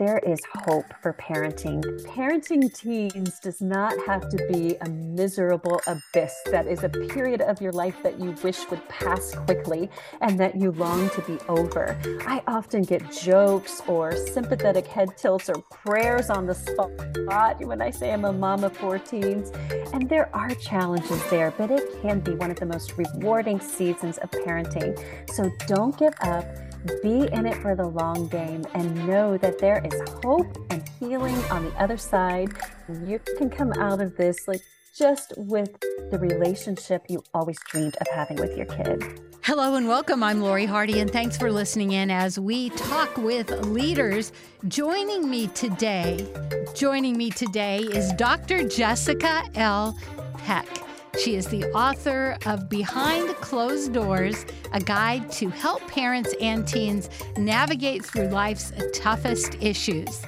there is hope for parenting. Parenting teens does not have to be a miserable abyss that is a period of your life that you wish would pass quickly and that you long to be over. I often get jokes or sympathetic head tilts or prayers on the spot when I say I'm a mom of four teens. And there are challenges there, but it can be one of the most rewarding seasons of parenting. So don't give up be in it for the long game and know that there is hope and healing on the other side. You can come out of this like just with the relationship you always dreamed of having with your kid. Hello and welcome. I'm Lori Hardy, and thanks for listening in as we talk with leaders. Joining me today, joining me today is Dr. Jessica L. Peck. She is the author of Behind Closed Doors, a guide to help parents and teens navigate through life's toughest issues.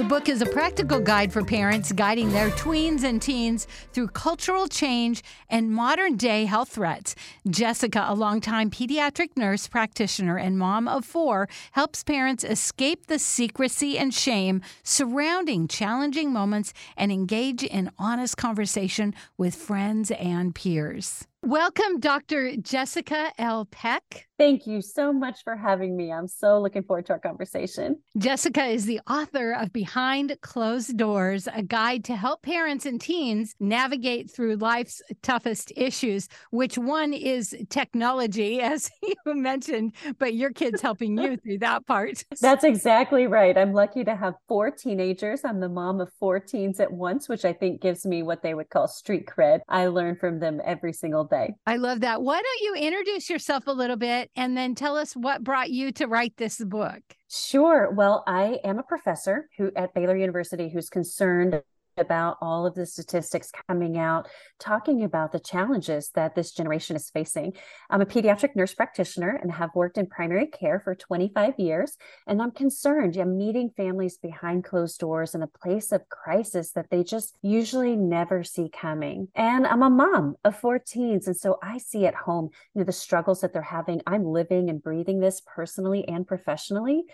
The book is a practical guide for parents guiding their tweens and teens through cultural change and modern day health threats. Jessica, a longtime pediatric nurse practitioner and mom of four, helps parents escape the secrecy and shame surrounding challenging moments and engage in honest conversation with friends and peers. Welcome, Dr. Jessica L. Peck. Thank you so much for having me. I'm so looking forward to our conversation. Jessica is the author of Behind Closed Doors, a guide to help parents and teens navigate through life's toughest issues, which one is technology, as you mentioned, but your kid's helping you through that part. That's exactly right. I'm lucky to have four teenagers. I'm the mom of four teens at once, which I think gives me what they would call street cred. I learn from them every single day. I love that. Why don't you introduce yourself a little bit and then tell us what brought you to write this book. Sure. Well, I am a professor who at Baylor University who's concerned about all of the statistics coming out talking about the challenges that this generation is facing. I'm a pediatric nurse practitioner and have worked in primary care for 25 years. And I'm concerned. I'm meeting families behind closed doors in a place of crisis that they just usually never see coming. And I'm a mom of four teens. And so I see at home, you know, the struggles that they're having. I'm living and breathing this personally and professionally.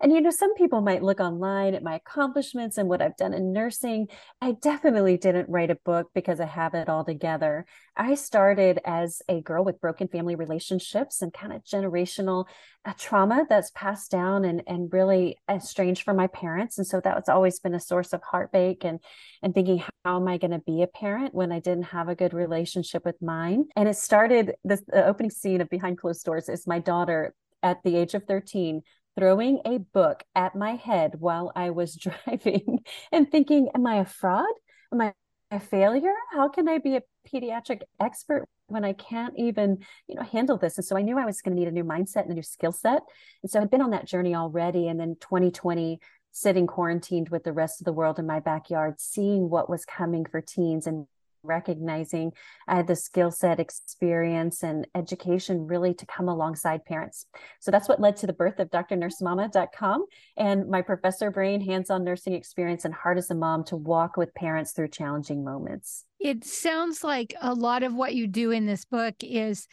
And, you know, some people might look online at my accomplishments and what I've done in nursing I definitely didn't write a book because I have it all together. I started as a girl with broken family relationships and kind of generational uh, trauma that's passed down and, and really estranged from my parents. And so that that's always been a source of heartbreak and, and thinking, how am I going to be a parent when I didn't have a good relationship with mine? And it started, this, the opening scene of Behind Closed Doors is my daughter at the age of 13 throwing a book at my head while I was driving and thinking, Am I a fraud? Am I a failure? How can I be a pediatric expert when I can't even, you know, handle this? And so I knew I was going to need a new mindset and a new skill set. And so I'd been on that journey already. And then 2020, sitting quarantined with the rest of the world in my backyard, seeing what was coming for teens and recognizing had the skill set, experience, and education really to come alongside parents. So that's what led to the birth of drnursemama.com and my professor brain, hands on nursing experience, and heart as a mom to walk with parents through challenging moments. It sounds like a lot of what you do in this book is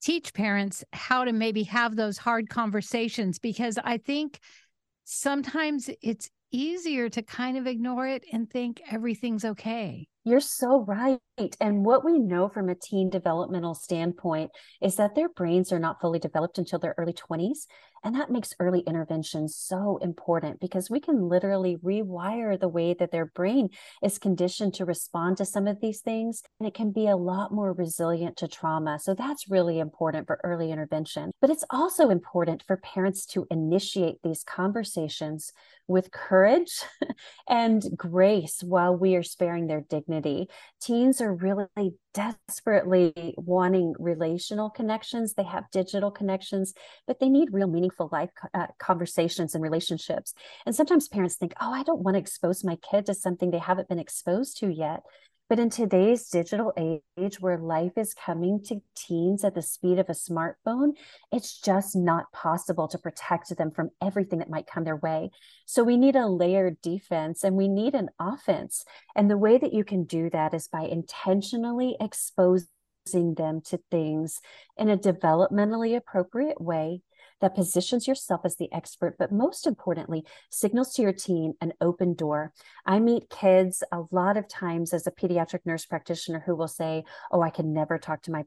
teach parents how to maybe have those hard conversations because I think sometimes it's easier to kind of ignore it and think everything's okay. You're so right. And what we know from a teen developmental standpoint is that their brains are not fully developed until their early 20s. And that makes early intervention so important because we can literally rewire the way that their brain is conditioned to respond to some of these things. And it can be a lot more resilient to trauma. So that's really important for early intervention. But it's also important for parents to initiate these conversations with courage and grace while we are sparing their dignity. Teens are really desperately wanting relational connections. They have digital connections, but they need real meaningful life uh, conversations and relationships. And sometimes parents think, oh, I don't want to expose my kid to something they haven't been exposed to yet. But in today's digital age where life is coming to teens at the speed of a smartphone, it's just not possible to protect them from everything that might come their way. So we need a layered defense and we need an offense. And the way that you can do that is by intentionally exposing them to things in a developmentally appropriate way that positions yourself as the expert, but most importantly, signals to your teen an open door. I meet kids a lot of times as a pediatric nurse practitioner who will say, Oh, I can never talk to my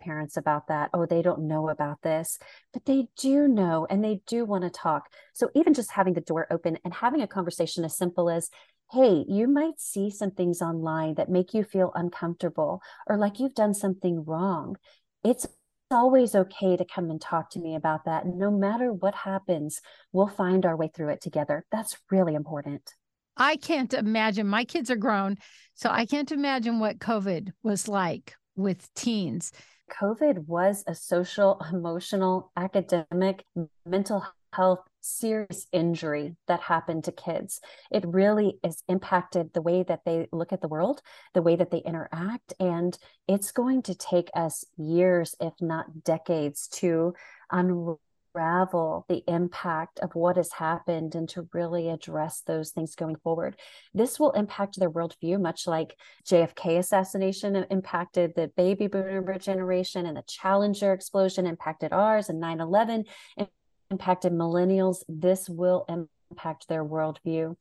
parents about that. Oh, they don't know about this, but they do know and they do want to talk. So, even just having the door open and having a conversation as simple as, Hey, you might see some things online that make you feel uncomfortable or like you've done something wrong. It's always okay to come and talk to me about that. No matter what happens, we'll find our way through it together. That's really important. I can't imagine. My kids are grown, so I can't imagine what COVID was like with teens. COVID was a social, emotional, academic, mental health serious injury that happened to kids. It really has impacted the way that they look at the world, the way that they interact. And it's going to take us years, if not decades, to unravel the impact of what has happened and to really address those things going forward. This will impact their worldview, much like JFK assassination impacted the baby boomer generation and the Challenger explosion impacted ours and 9 11 impacted millennials, this will impact their worldview.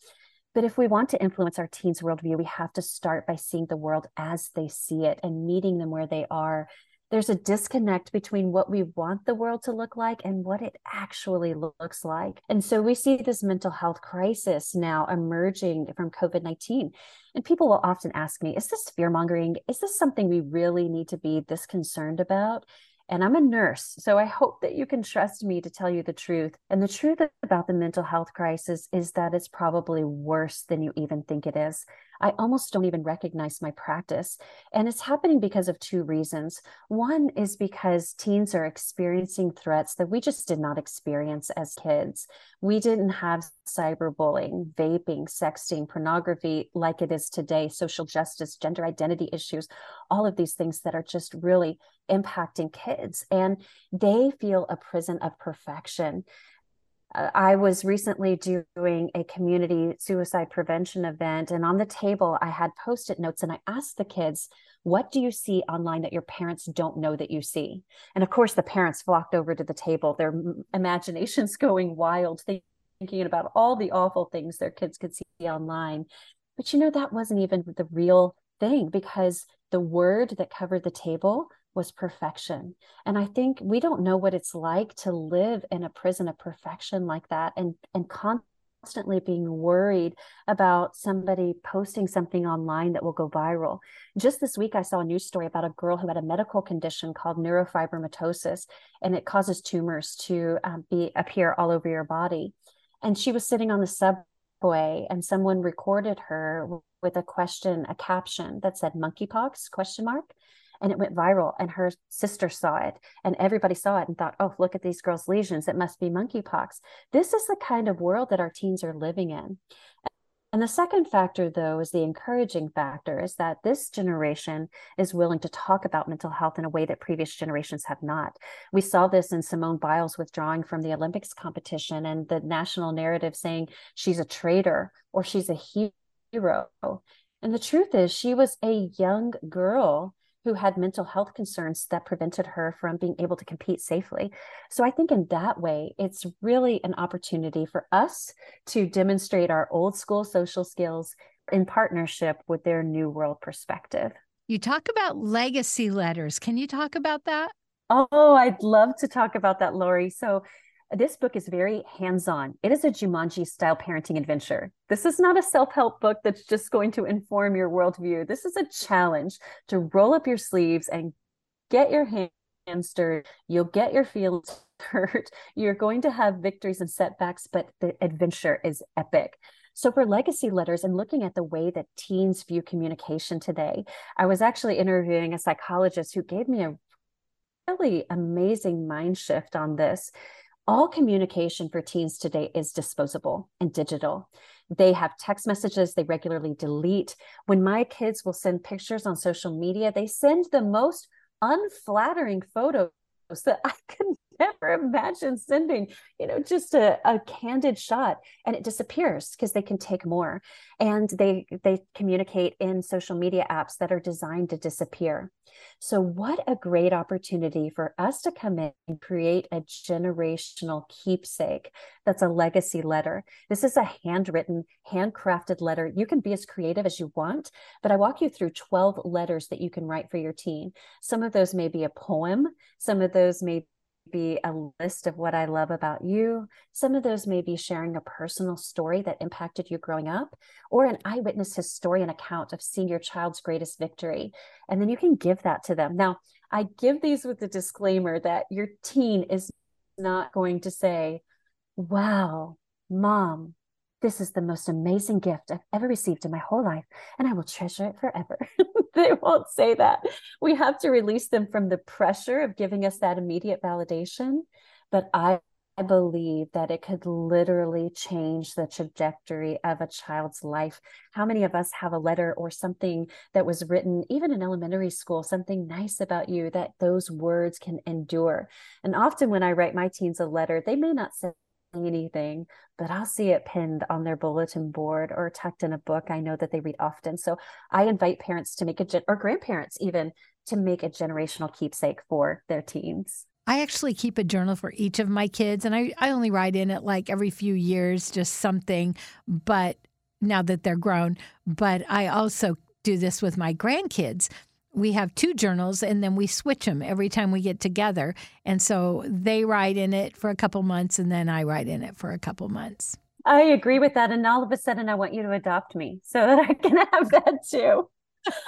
But if we want to influence our teens' worldview, we have to start by seeing the world as they see it and meeting them where they are. There's a disconnect between what we want the world to look like and what it actually looks like. And so we see this mental health crisis now emerging from COVID 19. And people will often ask me, is this fear mongering? Is this something we really need to be this concerned about? And I'm a nurse, so I hope that you can trust me to tell you the truth. And the truth about the mental health crisis is that it's probably worse than you even think it is. I almost don't even recognize my practice. And it's happening because of two reasons. One is because teens are experiencing threats that we just did not experience as kids. We didn't have cyberbullying, vaping, sexting, pornography like it is today, social justice, gender identity issues, all of these things that are just really impacting kids. And they feel a prison of perfection. Uh, I was recently doing a community suicide prevention event, and on the table, I had post it notes and I asked the kids, What do you see online that your parents don't know that you see? And of course, the parents flocked over to the table, their imaginations going wild, thinking about all the awful things their kids could see online. But you know, that wasn't even the real thing because the word that covered the table was perfection. And I think we don't know what it's like to live in a prison of perfection like that and and constantly being worried about somebody posting something online that will go viral. Just this week I saw a news story about a girl who had a medical condition called neurofibromatosis and it causes tumors to um, be appear all over your body. And she was sitting on the subway and someone recorded her with a question, a caption that said monkeypox question mark and it went viral and her sister saw it and everybody saw it and thought oh look at these girls lesions it must be monkeypox this is the kind of world that our teens are living in and the second factor, though, is the encouraging factor is that this generation is willing to talk about mental health in a way that previous generations have not. We saw this in Simone Biles withdrawing from the Olympics competition and the national narrative saying she's a traitor or she's a hero. And the truth is, she was a young girl who had mental health concerns that prevented her from being able to compete safely. So I think in that way, it's really an opportunity for us to demonstrate our old school social skills in partnership with their new world perspective. You talk about legacy letters. Can you talk about that? Oh, I'd love to talk about that, Lori. So this book is very hands on. It is a Jumanji style parenting adventure. This is not a self help book that's just going to inform your worldview. This is a challenge to roll up your sleeves and get your hands dirty. You'll get your feelings hurt. You're going to have victories and setbacks, but the adventure is epic. So, for legacy letters and looking at the way that teens view communication today, I was actually interviewing a psychologist who gave me a really amazing mind shift on this all communication for teens today is disposable and digital. They have text messages they regularly delete. When my kids will send pictures on social media, they send the most unflattering photos that I could never imagine sending, you know, just a, a candid shot and it disappears because they can take more. And they they communicate in social media apps that are designed to disappear. So what a great opportunity for us to come in and create a generational keepsake that's a legacy letter. This is a handwritten, handcrafted letter. You can be as creative as you want, but I walk you through 12 letters that you can write for your teen. Some of those may be a poem, some of those may be a list of what I love about you. Some of those may be sharing a personal story that impacted you growing up, or an eyewitness historian account of seeing your child's greatest victory. And then you can give that to them. Now, I give these with the disclaimer that your teen is not going to say, Wow, mom, this is the most amazing gift I've ever received in my whole life, and I will treasure it forever. they won't say that. We have to release them from the pressure of giving us that immediate validation. But I, I believe that it could literally change the trajectory of a child's life. How many of us have a letter or something that was written, even in elementary school, something nice about you that those words can endure? And often when I write my teens a letter, they may not say anything, but I'll see it pinned on their bulletin board or tucked in a book I know that they read often. So I invite parents to make a, or grandparents even, to make a generational keepsake for their teens. I actually keep a journal for each of my kids, and I, I only write in it like every few years, just something. But now that they're grown, but I also do this with my grandkids we have two journals and then we switch them every time we get together. And so they write in it for a couple months and then I write in it for a couple months. I agree with that. And all of a sudden, I want you to adopt me so that I can have that too.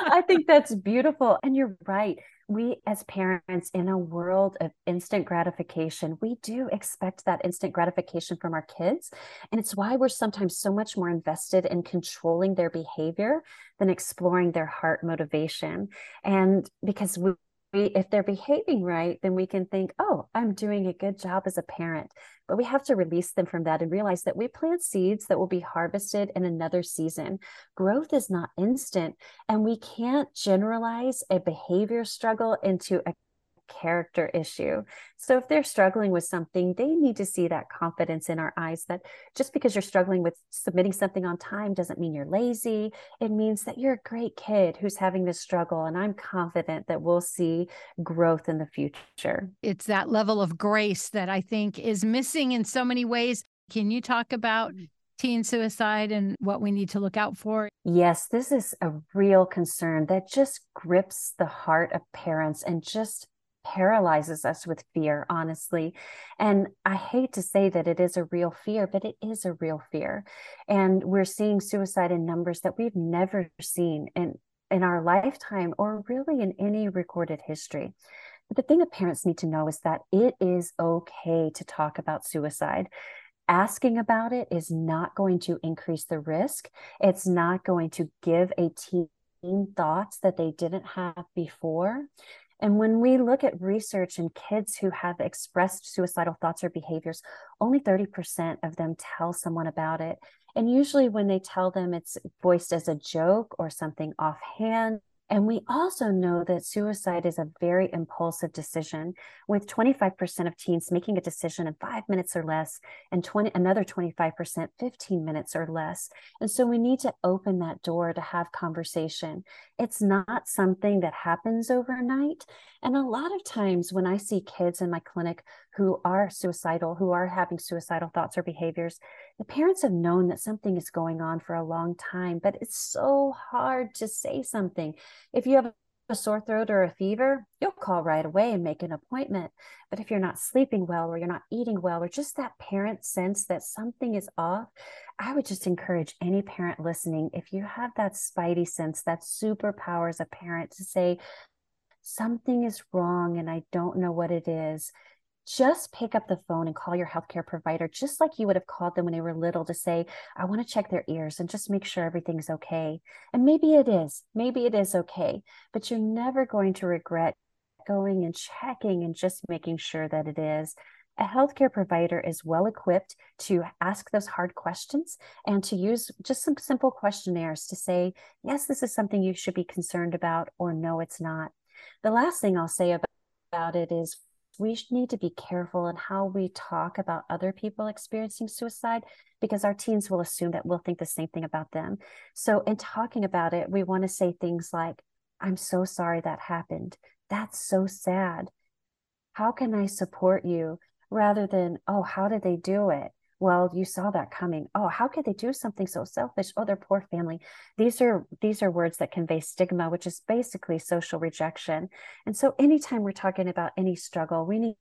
I think that's beautiful. And you're right we as parents in a world of instant gratification we do expect that instant gratification from our kids. And it's why we're sometimes so much more invested in controlling their behavior than exploring their heart motivation. And because we if they're behaving right, then we can think, oh, I'm doing a good job as a parent. But we have to release them from that and realize that we plant seeds that will be harvested in another season. Growth is not instant, and we can't generalize a behavior struggle into a character issue. So if they're struggling with something, they need to see that confidence in our eyes that just because you're struggling with submitting something on time doesn't mean you're lazy. It means that you're a great kid who's having this struggle. And I'm confident that we'll see growth in the future. It's that level of grace that I think is missing in so many ways. Can you talk about mm. teen suicide and what we need to look out for? Yes, this is a real concern that just grips the heart of parents and just paralyzes us with fear, honestly. And I hate to say that it is a real fear, but it is a real fear. And we're seeing suicide in numbers that we've never seen in, in our lifetime or really in any recorded history. But the thing that parents need to know is that it is okay to talk about suicide. Asking about it is not going to increase the risk. It's not going to give a teen thoughts that they didn't have before. And when we look at research in kids who have expressed suicidal thoughts or behaviors, only 30% of them tell someone about it. And usually, when they tell them, it's voiced as a joke or something offhand and we also know that suicide is a very impulsive decision, with 25% of teens making a decision in five minutes or less, and 20, another 25%, 15 minutes or less. And so we need to open that door to have conversation. It's not something that happens overnight. And a lot of times when I see kids in my clinic who are suicidal, who are having suicidal thoughts or behaviors, the parents have known that something is going on for a long time, but it's so hard to say something. If you have a sore throat or a fever, you'll call right away and make an appointment. But if you're not sleeping well or you're not eating well or just that parent sense that something is off, I would just encourage any parent listening if you have that spidey sense, that superpower as a parent to say, something is wrong and I don't know what it is just pick up the phone and call your healthcare provider, just like you would have called them when they were little to say, I want to check their ears and just make sure everything's okay. And maybe it is, maybe it is okay, but you're never going to regret going and checking and just making sure that it is. A healthcare provider is well equipped to ask those hard questions and to use just some simple questionnaires to say, yes, this is something you should be concerned about, or no, it's not. The last thing I'll say about, it is we need to be careful in how we talk about other people experiencing suicide because our teens will assume that we'll think the same thing about them. So, in talking about it, we want to say things like, I'm so sorry that happened. That's so sad. How can I support you? Rather than, oh, how did they do it? Well you saw that coming. Oh how could they do something so selfish? Oh their poor family. These are these are words that convey stigma which is basically social rejection. And so anytime we're talking about any struggle we need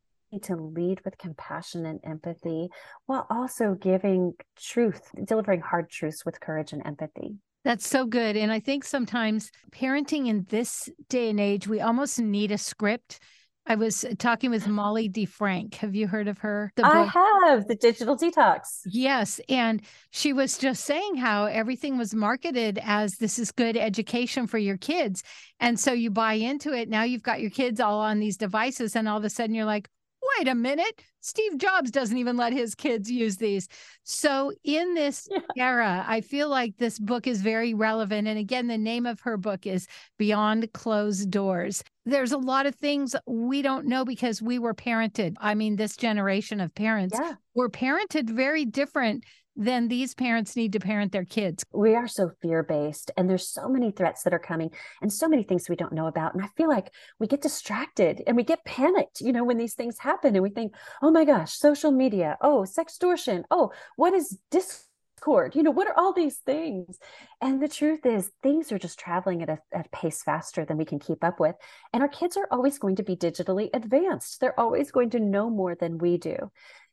to lead with compassion and empathy while also giving truth delivering hard truths with courage and empathy. That's so good. And i think sometimes parenting in this day and age we almost need a script I was uh, talking with Molly DeFrank. Have you heard of her? I have the digital detox. Yes. And she was just saying how everything was marketed as this is good education for your kids. And so you buy into it. Now you've got your kids all on these devices, and all of a sudden you're like, wait a minute, Steve Jobs doesn't even let his kids use these. So, in this yeah. era, I feel like this book is very relevant. And again, the name of her book is Beyond Closed Doors. There's a lot of things we don't know because we were parented. I mean, this generation of parents yeah. were parented very different then these parents need to parent their kids. We are so fear based, and there's so many threats that are coming and so many things we don't know about. And I feel like we get distracted and we get panicked, you know, when these things happen and we think, oh my gosh, social media, oh, sextortion, oh, what is discord? You know, what are all these things? And the truth is, things are just traveling at a, at a pace faster than we can keep up with. And our kids are always going to be digitally advanced, they're always going to know more than we do.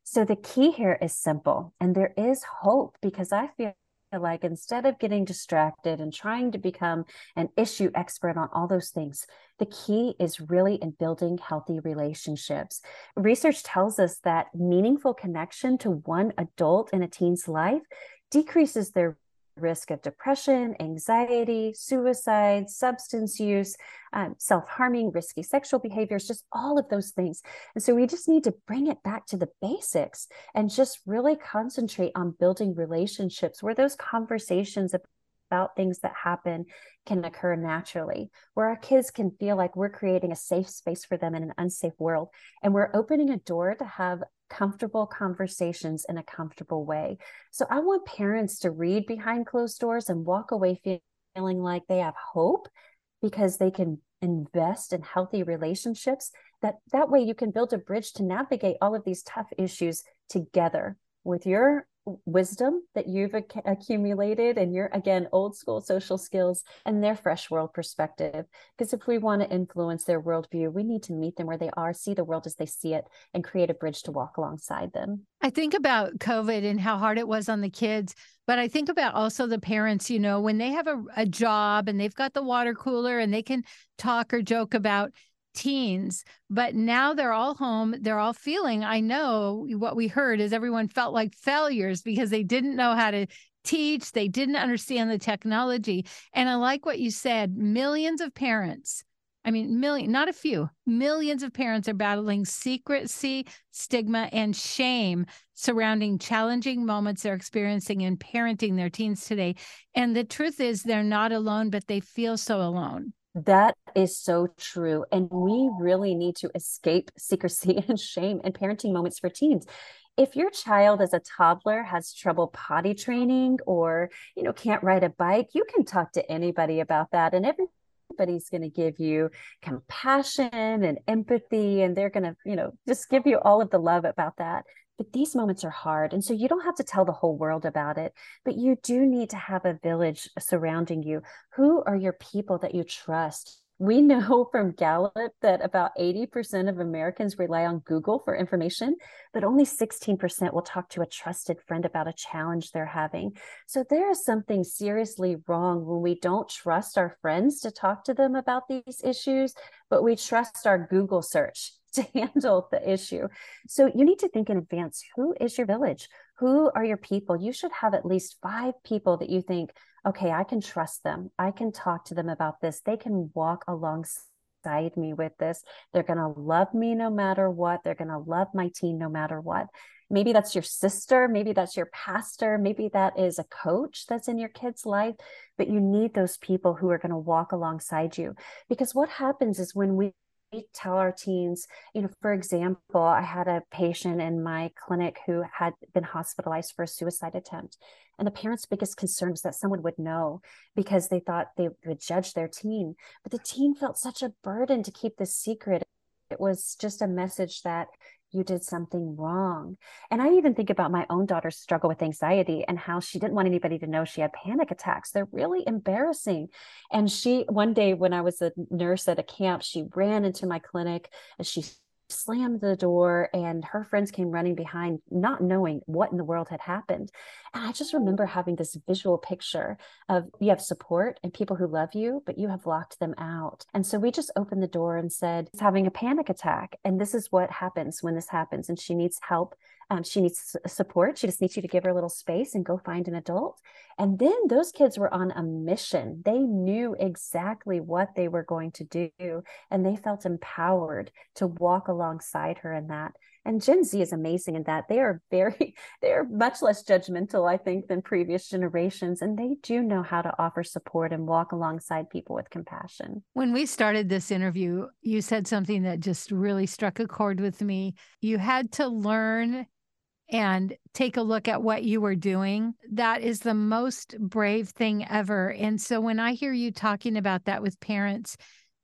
So the key here is simple, and there is hope because I feel like instead of getting distracted and trying to become an issue expert on all those things, the key is really in building healthy relationships. Research tells us that meaningful connection to one adult in a teen's life decreases their risk of depression, anxiety, suicide, substance use, um, self harming, risky sexual behaviors, just all of those things. And so we just need to bring it back to the basics and just really concentrate on building relationships where those conversations about things that happen can occur naturally, where our kids can feel like we're creating a safe space for them in an unsafe world. And we're opening a door to have comfortable conversations in a comfortable way. So I want parents to read behind closed doors and walk away feeling like they have hope because they can invest in healthy relationships that that way you can build a bridge to navigate all of these tough issues together with your wisdom that you've ac- accumulated and your again old school social skills and their fresh world perspective. Because if we want to influence their worldview we need to meet them where they are see the world as they see it and create a bridge to walk alongside them. I think about covid and how hard it was on the kids but i think about also the parents you know when they have a, a job and they've got the water cooler and they can talk or joke about teens, but now they're all home. They're all feeling, I know what we heard is everyone felt like failures because they didn't know how to teach, they didn't understand the technology. And I like what you said millions of parents. I mean, million, not a few, millions of parents are battling secrecy, stigma, and shame surrounding challenging moments they're experiencing in parenting their teens today. And the truth is, they're not alone, but they feel so alone. That is so true. And we really need to escape secrecy and shame and parenting moments for teens. If your child as a toddler has trouble potty training or, you know, can't ride a bike, you can talk to anybody about that and everybody's going to give you compassion and empathy and they're going to, you know, just give you all of the love about that. But these moments are hard. And so you don't have to tell the whole world about it, but you do need to have a village uh, surrounding you. Who are your people that you trust? We know from Gallup that about 80% of Americans rely on Google for information, but only 16% will talk to a trusted friend about a challenge they're having. So there is something seriously wrong when we don't trust our friends to talk to them about these issues, but we trust our Google search to handle the issue. So you need to think in advance who is your village? Who are your people? You should have at least five people that you think, okay, I can trust them. I can talk to them about this. They can walk alongside me with this. They're going to love me no matter what. They're going to love my team no matter what. Maybe that's your sister. Maybe that's your pastor. Maybe that is a coach that's in your kid's life. But you need those people who are going to walk alongside you. Because what happens is when we tell our teens, you know, for example, I had a patient in my clinic who had been hospitalized for a suicide attempt. And the parents' biggest concern was that someone would know because they thought they would judge their teen. But the teen felt such a burden to keep this secret. It was just a message that you did something wrong. And I even think about my own daughter's struggle with anxiety and how she didn't want anybody to know she had panic attacks. They're really embarrassing. And she, one day when I was a nurse at a camp, she ran into my clinic and she slammed the door and her friends came running behind not knowing what in the world had happened. And i just remember having this visual picture of you have support and people who love you but you have locked them out. And so we just opened the door and said it's having a panic attack and this is what happens when this happens and she needs help um, she needs support. She just needs you to give her a little space and go find an adult. And then those kids were on a mission. They knew exactly what they were going to do, and they felt empowered to walk alongside her in that. And Gen Z is amazing in that they are very, they are much less judgmental, I think, than previous generations. And they do know how to offer support and walk alongside people with compassion. When we started this interview, you said something that just really struck a chord with me. You had to learn and take a look at what you were doing. That is the most brave thing ever. And so when I hear you talking about that with parents,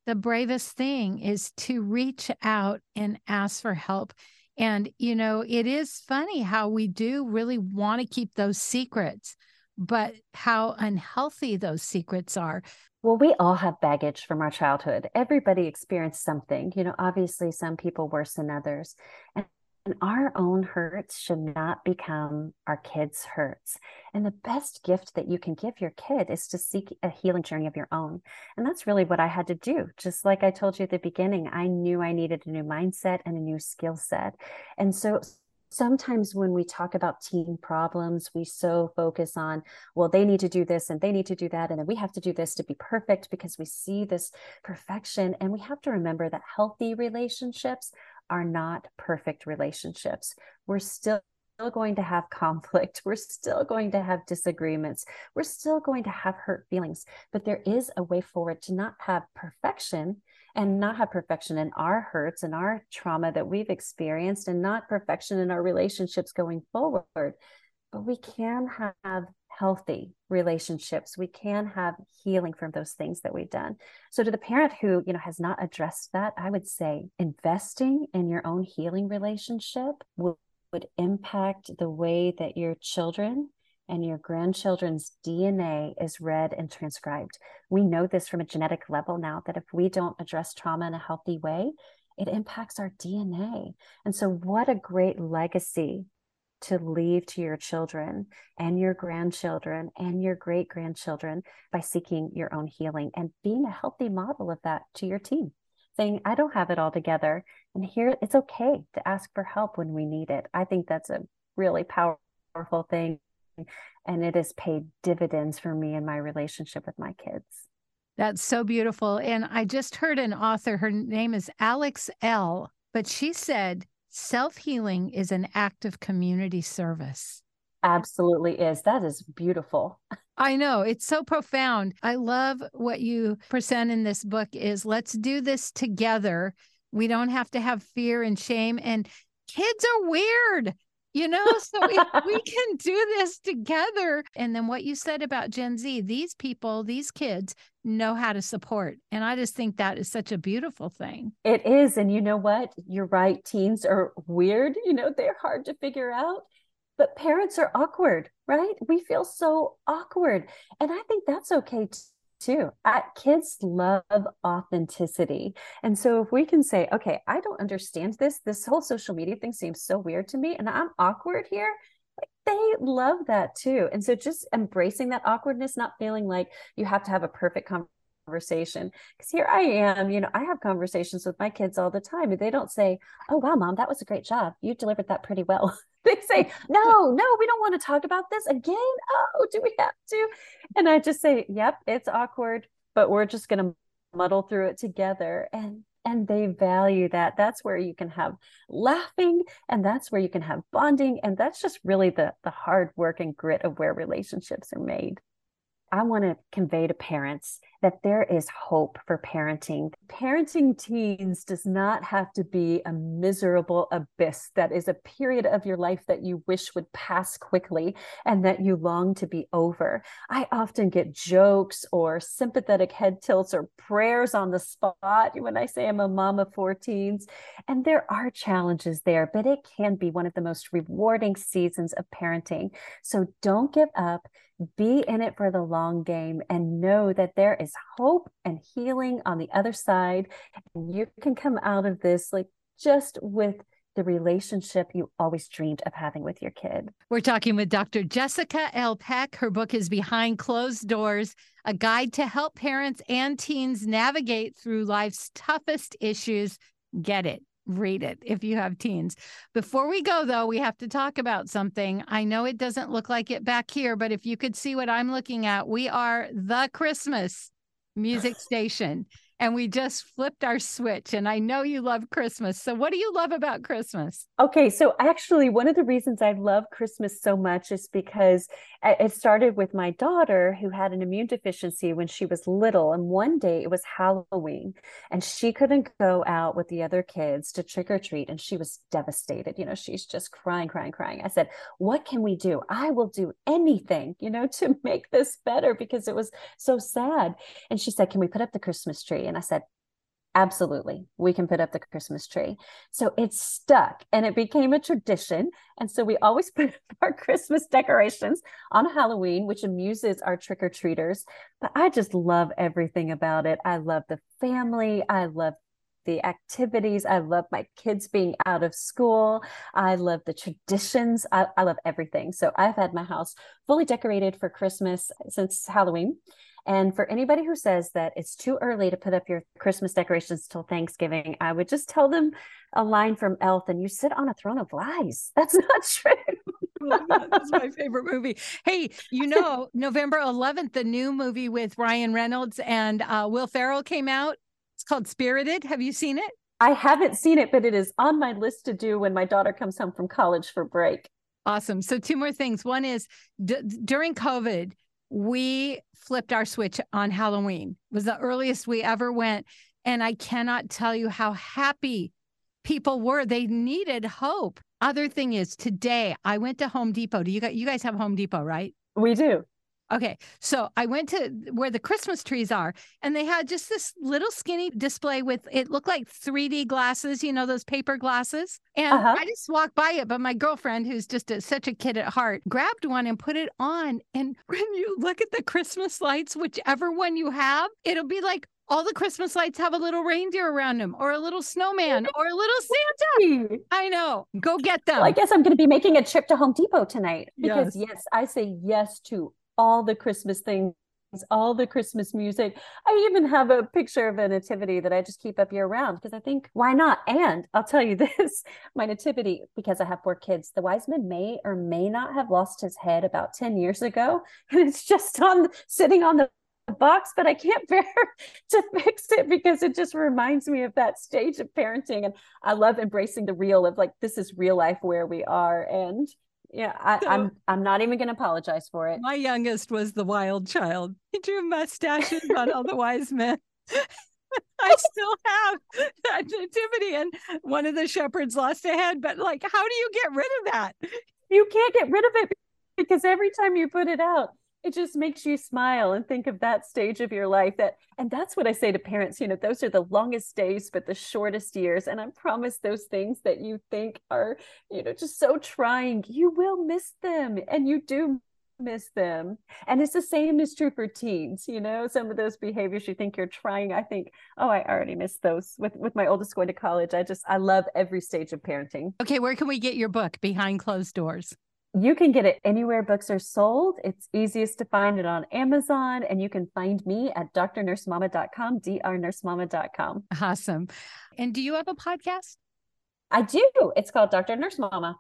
the bravest thing is to reach out and ask for help. And, you know, it is funny how we do really want to keep those secrets, but how unhealthy those secrets are. Well, we all have baggage from our childhood. Everybody experienced something. You know, obviously, some people worse than others. And and our own hurts should not become our kids' hurts. And the best gift that you can give your kid is to seek a healing journey of your own. And that's really what I had to do. Just like I told you at the beginning, I knew I needed a new mindset and a new skill set. And so sometimes when we talk about teen problems, we so focus on, well, they need to do this and they need to do that. And then we have to do this to be perfect because we see this perfection. And we have to remember that healthy relationships are not perfect relationships. We're still going to have conflict. We're still going to have disagreements. We're still going to have hurt feelings. But there is a way forward to not have perfection and not have perfection in our hurts and our trauma that we've experienced and not perfection in our relationships going forward. But we can have healthy relationships we can have healing from those things that we've done so to the parent who you know has not addressed that i would say investing in your own healing relationship would, would impact the way that your children and your grandchildren's DNA is read and transcribed. We know this from a genetic level now that if we don't address trauma in a healthy way, it impacts our DNA. And so, what a great legacy to leave to your children and your grandchildren and your great grandchildren by seeking your own healing and being a healthy model of that to your team. Saying, I don't have it all together. And here it's okay to ask for help when we need it. I think that's a really powerful thing. And it has paid dividends for me in my relationship with my kids. That's so beautiful. And I just heard an author, her name is Alex Elle, but she said, Self healing is an act of community service. Absolutely is. That is beautiful. I know it's so profound. I love what you present in this book is let's do this together. We don't have to have fear and shame and kids are weird you know so we, can do this together and then what you said about gen z these people these kids know how to support and i just think that is such a beautiful thing. It is and you know what? You're right teens are weird you know they're hard to figure out but parents are awkward right? We feel so awkward and i think that's okay too. I, kids love authenticity. And so if we can say, okay, I don't understand this, this whole social media thing seems so weird to me and I'm awkward here. they love that too. And so just embracing that awkwardness, not feeling like you have to have a perfect conversation. Because here I am, you know, I have conversations with my kids all the time and they don't say, oh, wow, mom, that was a great job. You delivered that pretty well. they say, no, no, we don't want to talk about this again. Oh, do we have to? And I just say, yep, it's awkward, but we're just going to muddle through it together. And and they value that that's where you can have laughing and that's where you can have bonding and that's just really the the hard work and grit of where relationships are made I want to convey to parents that there is hope for parenting. Parenting teens does not have to be a miserable abyss that is a period of your life that you wish would pass quickly and that you long to be over. I often get jokes or sympathetic head tilts or prayers on the spot when I say I'm a mom of four teens. And there are challenges there, but it can be one of the most rewarding seasons of parenting. So don't give up be in it for the long game and know that there is hope and healing on the other side. And you can come out of this like just with the relationship you always dreamed of having with your kid. We're talking with Dr. Jessica L. Peck. Her book is Behind Closed Doors A Guide to Help Parents and Teens Navigate Through Life's Toughest Issues. Get it read it if you have teens. Before we go, though, we have to talk about something. I know it doesn't look like it back here, but if you could see what I'm looking at, we are the Christmas music station and we just flipped our switch. And I know you love Christmas. So, what do you love about Christmas? Okay. So, actually, one of the reasons I love Christmas so much is because it started with my daughter who had an immune deficiency when she was little. And one day it was Halloween and she couldn't go out with the other kids to trick or treat. And she was devastated. You know, she's just crying, crying, crying. I said, What can we do? I will do anything, you know, to make this better because it was so sad. And she said, Can we put up the Christmas tree? And I said, absolutely we can put up the christmas tree. So it stuck and it became a tradition and so we always put up our christmas decorations on halloween which amuses our trick-or-treaters but i just love everything about it. I love the family i love the activities. I love my kids being out of school. I love the traditions. I, I, love everything. So I've had my house fully decorated for Christmas since Halloween. And for anybody who says that it's too early to put up your Christmas decorations till Thanksgiving, I would just tell them a line from Elf and you sit on a throne of lies. That's not true. That's my favorite movie. Hey, you know, November 11th, the new movie with Ryan Reynolds and uh, Will Ferrell came out. Called Spirited. Have you seen it? I haven't seen it, but it is on my list to do when my daughter comes home from college for break. Awesome. So, two more things. One is d- during COVID, we flipped our switch on Halloween. It was the earliest we ever went. And I cannot tell you how happy people were. They needed hope. Other thing is today I went to Home Depot. Do you guys you guys have Home Depot, right? We do. Okay. So I went to where the Christmas trees are, and they had just this little skinny display with it looked like 3D glasses, you know, those paper glasses. And uh-huh. I just walked by it. But my girlfriend, who's just a, such a kid at heart, grabbed one and put it on. And when you look at the Christmas lights, whichever one you have, it'll be like all the Christmas lights have a little reindeer around them, or a little snowman, or a little Santa. I know. Go get them. Well, I guess I'm going to be making a trip to Home Depot tonight because, yes, yes I say yes to all the Christmas things all the Christmas music. I even have a picture of a nativity that I just keep up year round because I think why not? And I'll tell you this my nativity, because I have four kids, the wise man may or may not have lost his head about 10 years ago. And it's just on sitting on the box, but I can't bear to fix it because it just reminds me of that stage of parenting. And I love embracing the real of like, this is real life where we are. And yeah, I, so, I'm I'm not even going to apologize for it. My youngest was the wild child. He drew mustaches on all the wise men. I still have that nativity, and one of the shepherds lost a head. But like, how do you get rid of that? You can't get rid of it because every time you put it out, it just makes you smile and think of that stage of your life that and that's what i say to parents you know those are the longest days but the shortest years. And i promise those things that you think are you know just so trying you will miss them and you do miss them. And it's the same is true for teens you know some of those behaviors you think you're trying i think oh i already missed those with with my oldest going to college. I just i love every stage of parenting. Okay where can we get your book behind closed doors you can get it anywhere books are sold. It's easiest to find it on Amazon, and you can find me at drnursemama.com, drnursemama.com. Awesome. And do you have a podcast? I do. It's called Dr. Nurse Mama.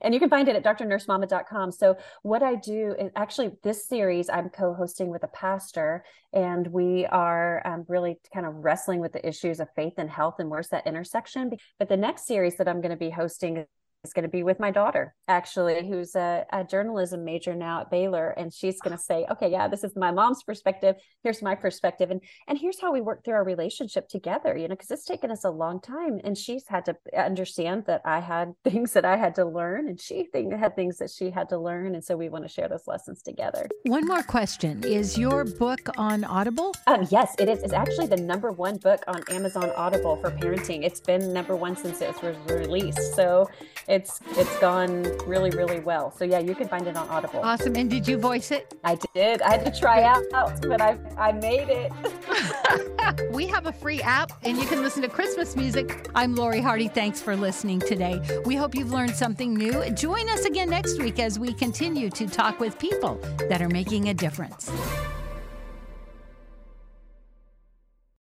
And you can find it at drnursemama.com. So, what I do is actually this series I'm co hosting with a pastor, and we are um, really kind of wrestling with the issues of faith and health and where's that intersection. But the next series that I'm going to be hosting is going to be with my daughter, actually, who's a, a journalism major now at Baylor, and she's going to say, "Okay, yeah, this is my mom's perspective. Here's my perspective, and and here's how we work through our relationship together." You know, because it's taken us a long time, and she's had to understand that I had things that I had to learn, and she think, had things that she had to learn, and so we want to share those lessons together. One more question: Is your book on Audible? Um, yes, it is. It's actually the number one book on Amazon Audible for parenting. It's been number one since it was released. So it's it's gone really really well. So yeah, you can find it on Audible. Awesome. And did you voice it? I did. I had to try out, but I I made it. we have a free app and you can listen to Christmas music. I'm Lori Hardy. Thanks for listening today. We hope you've learned something new. Join us again next week as we continue to talk with people that are making a difference.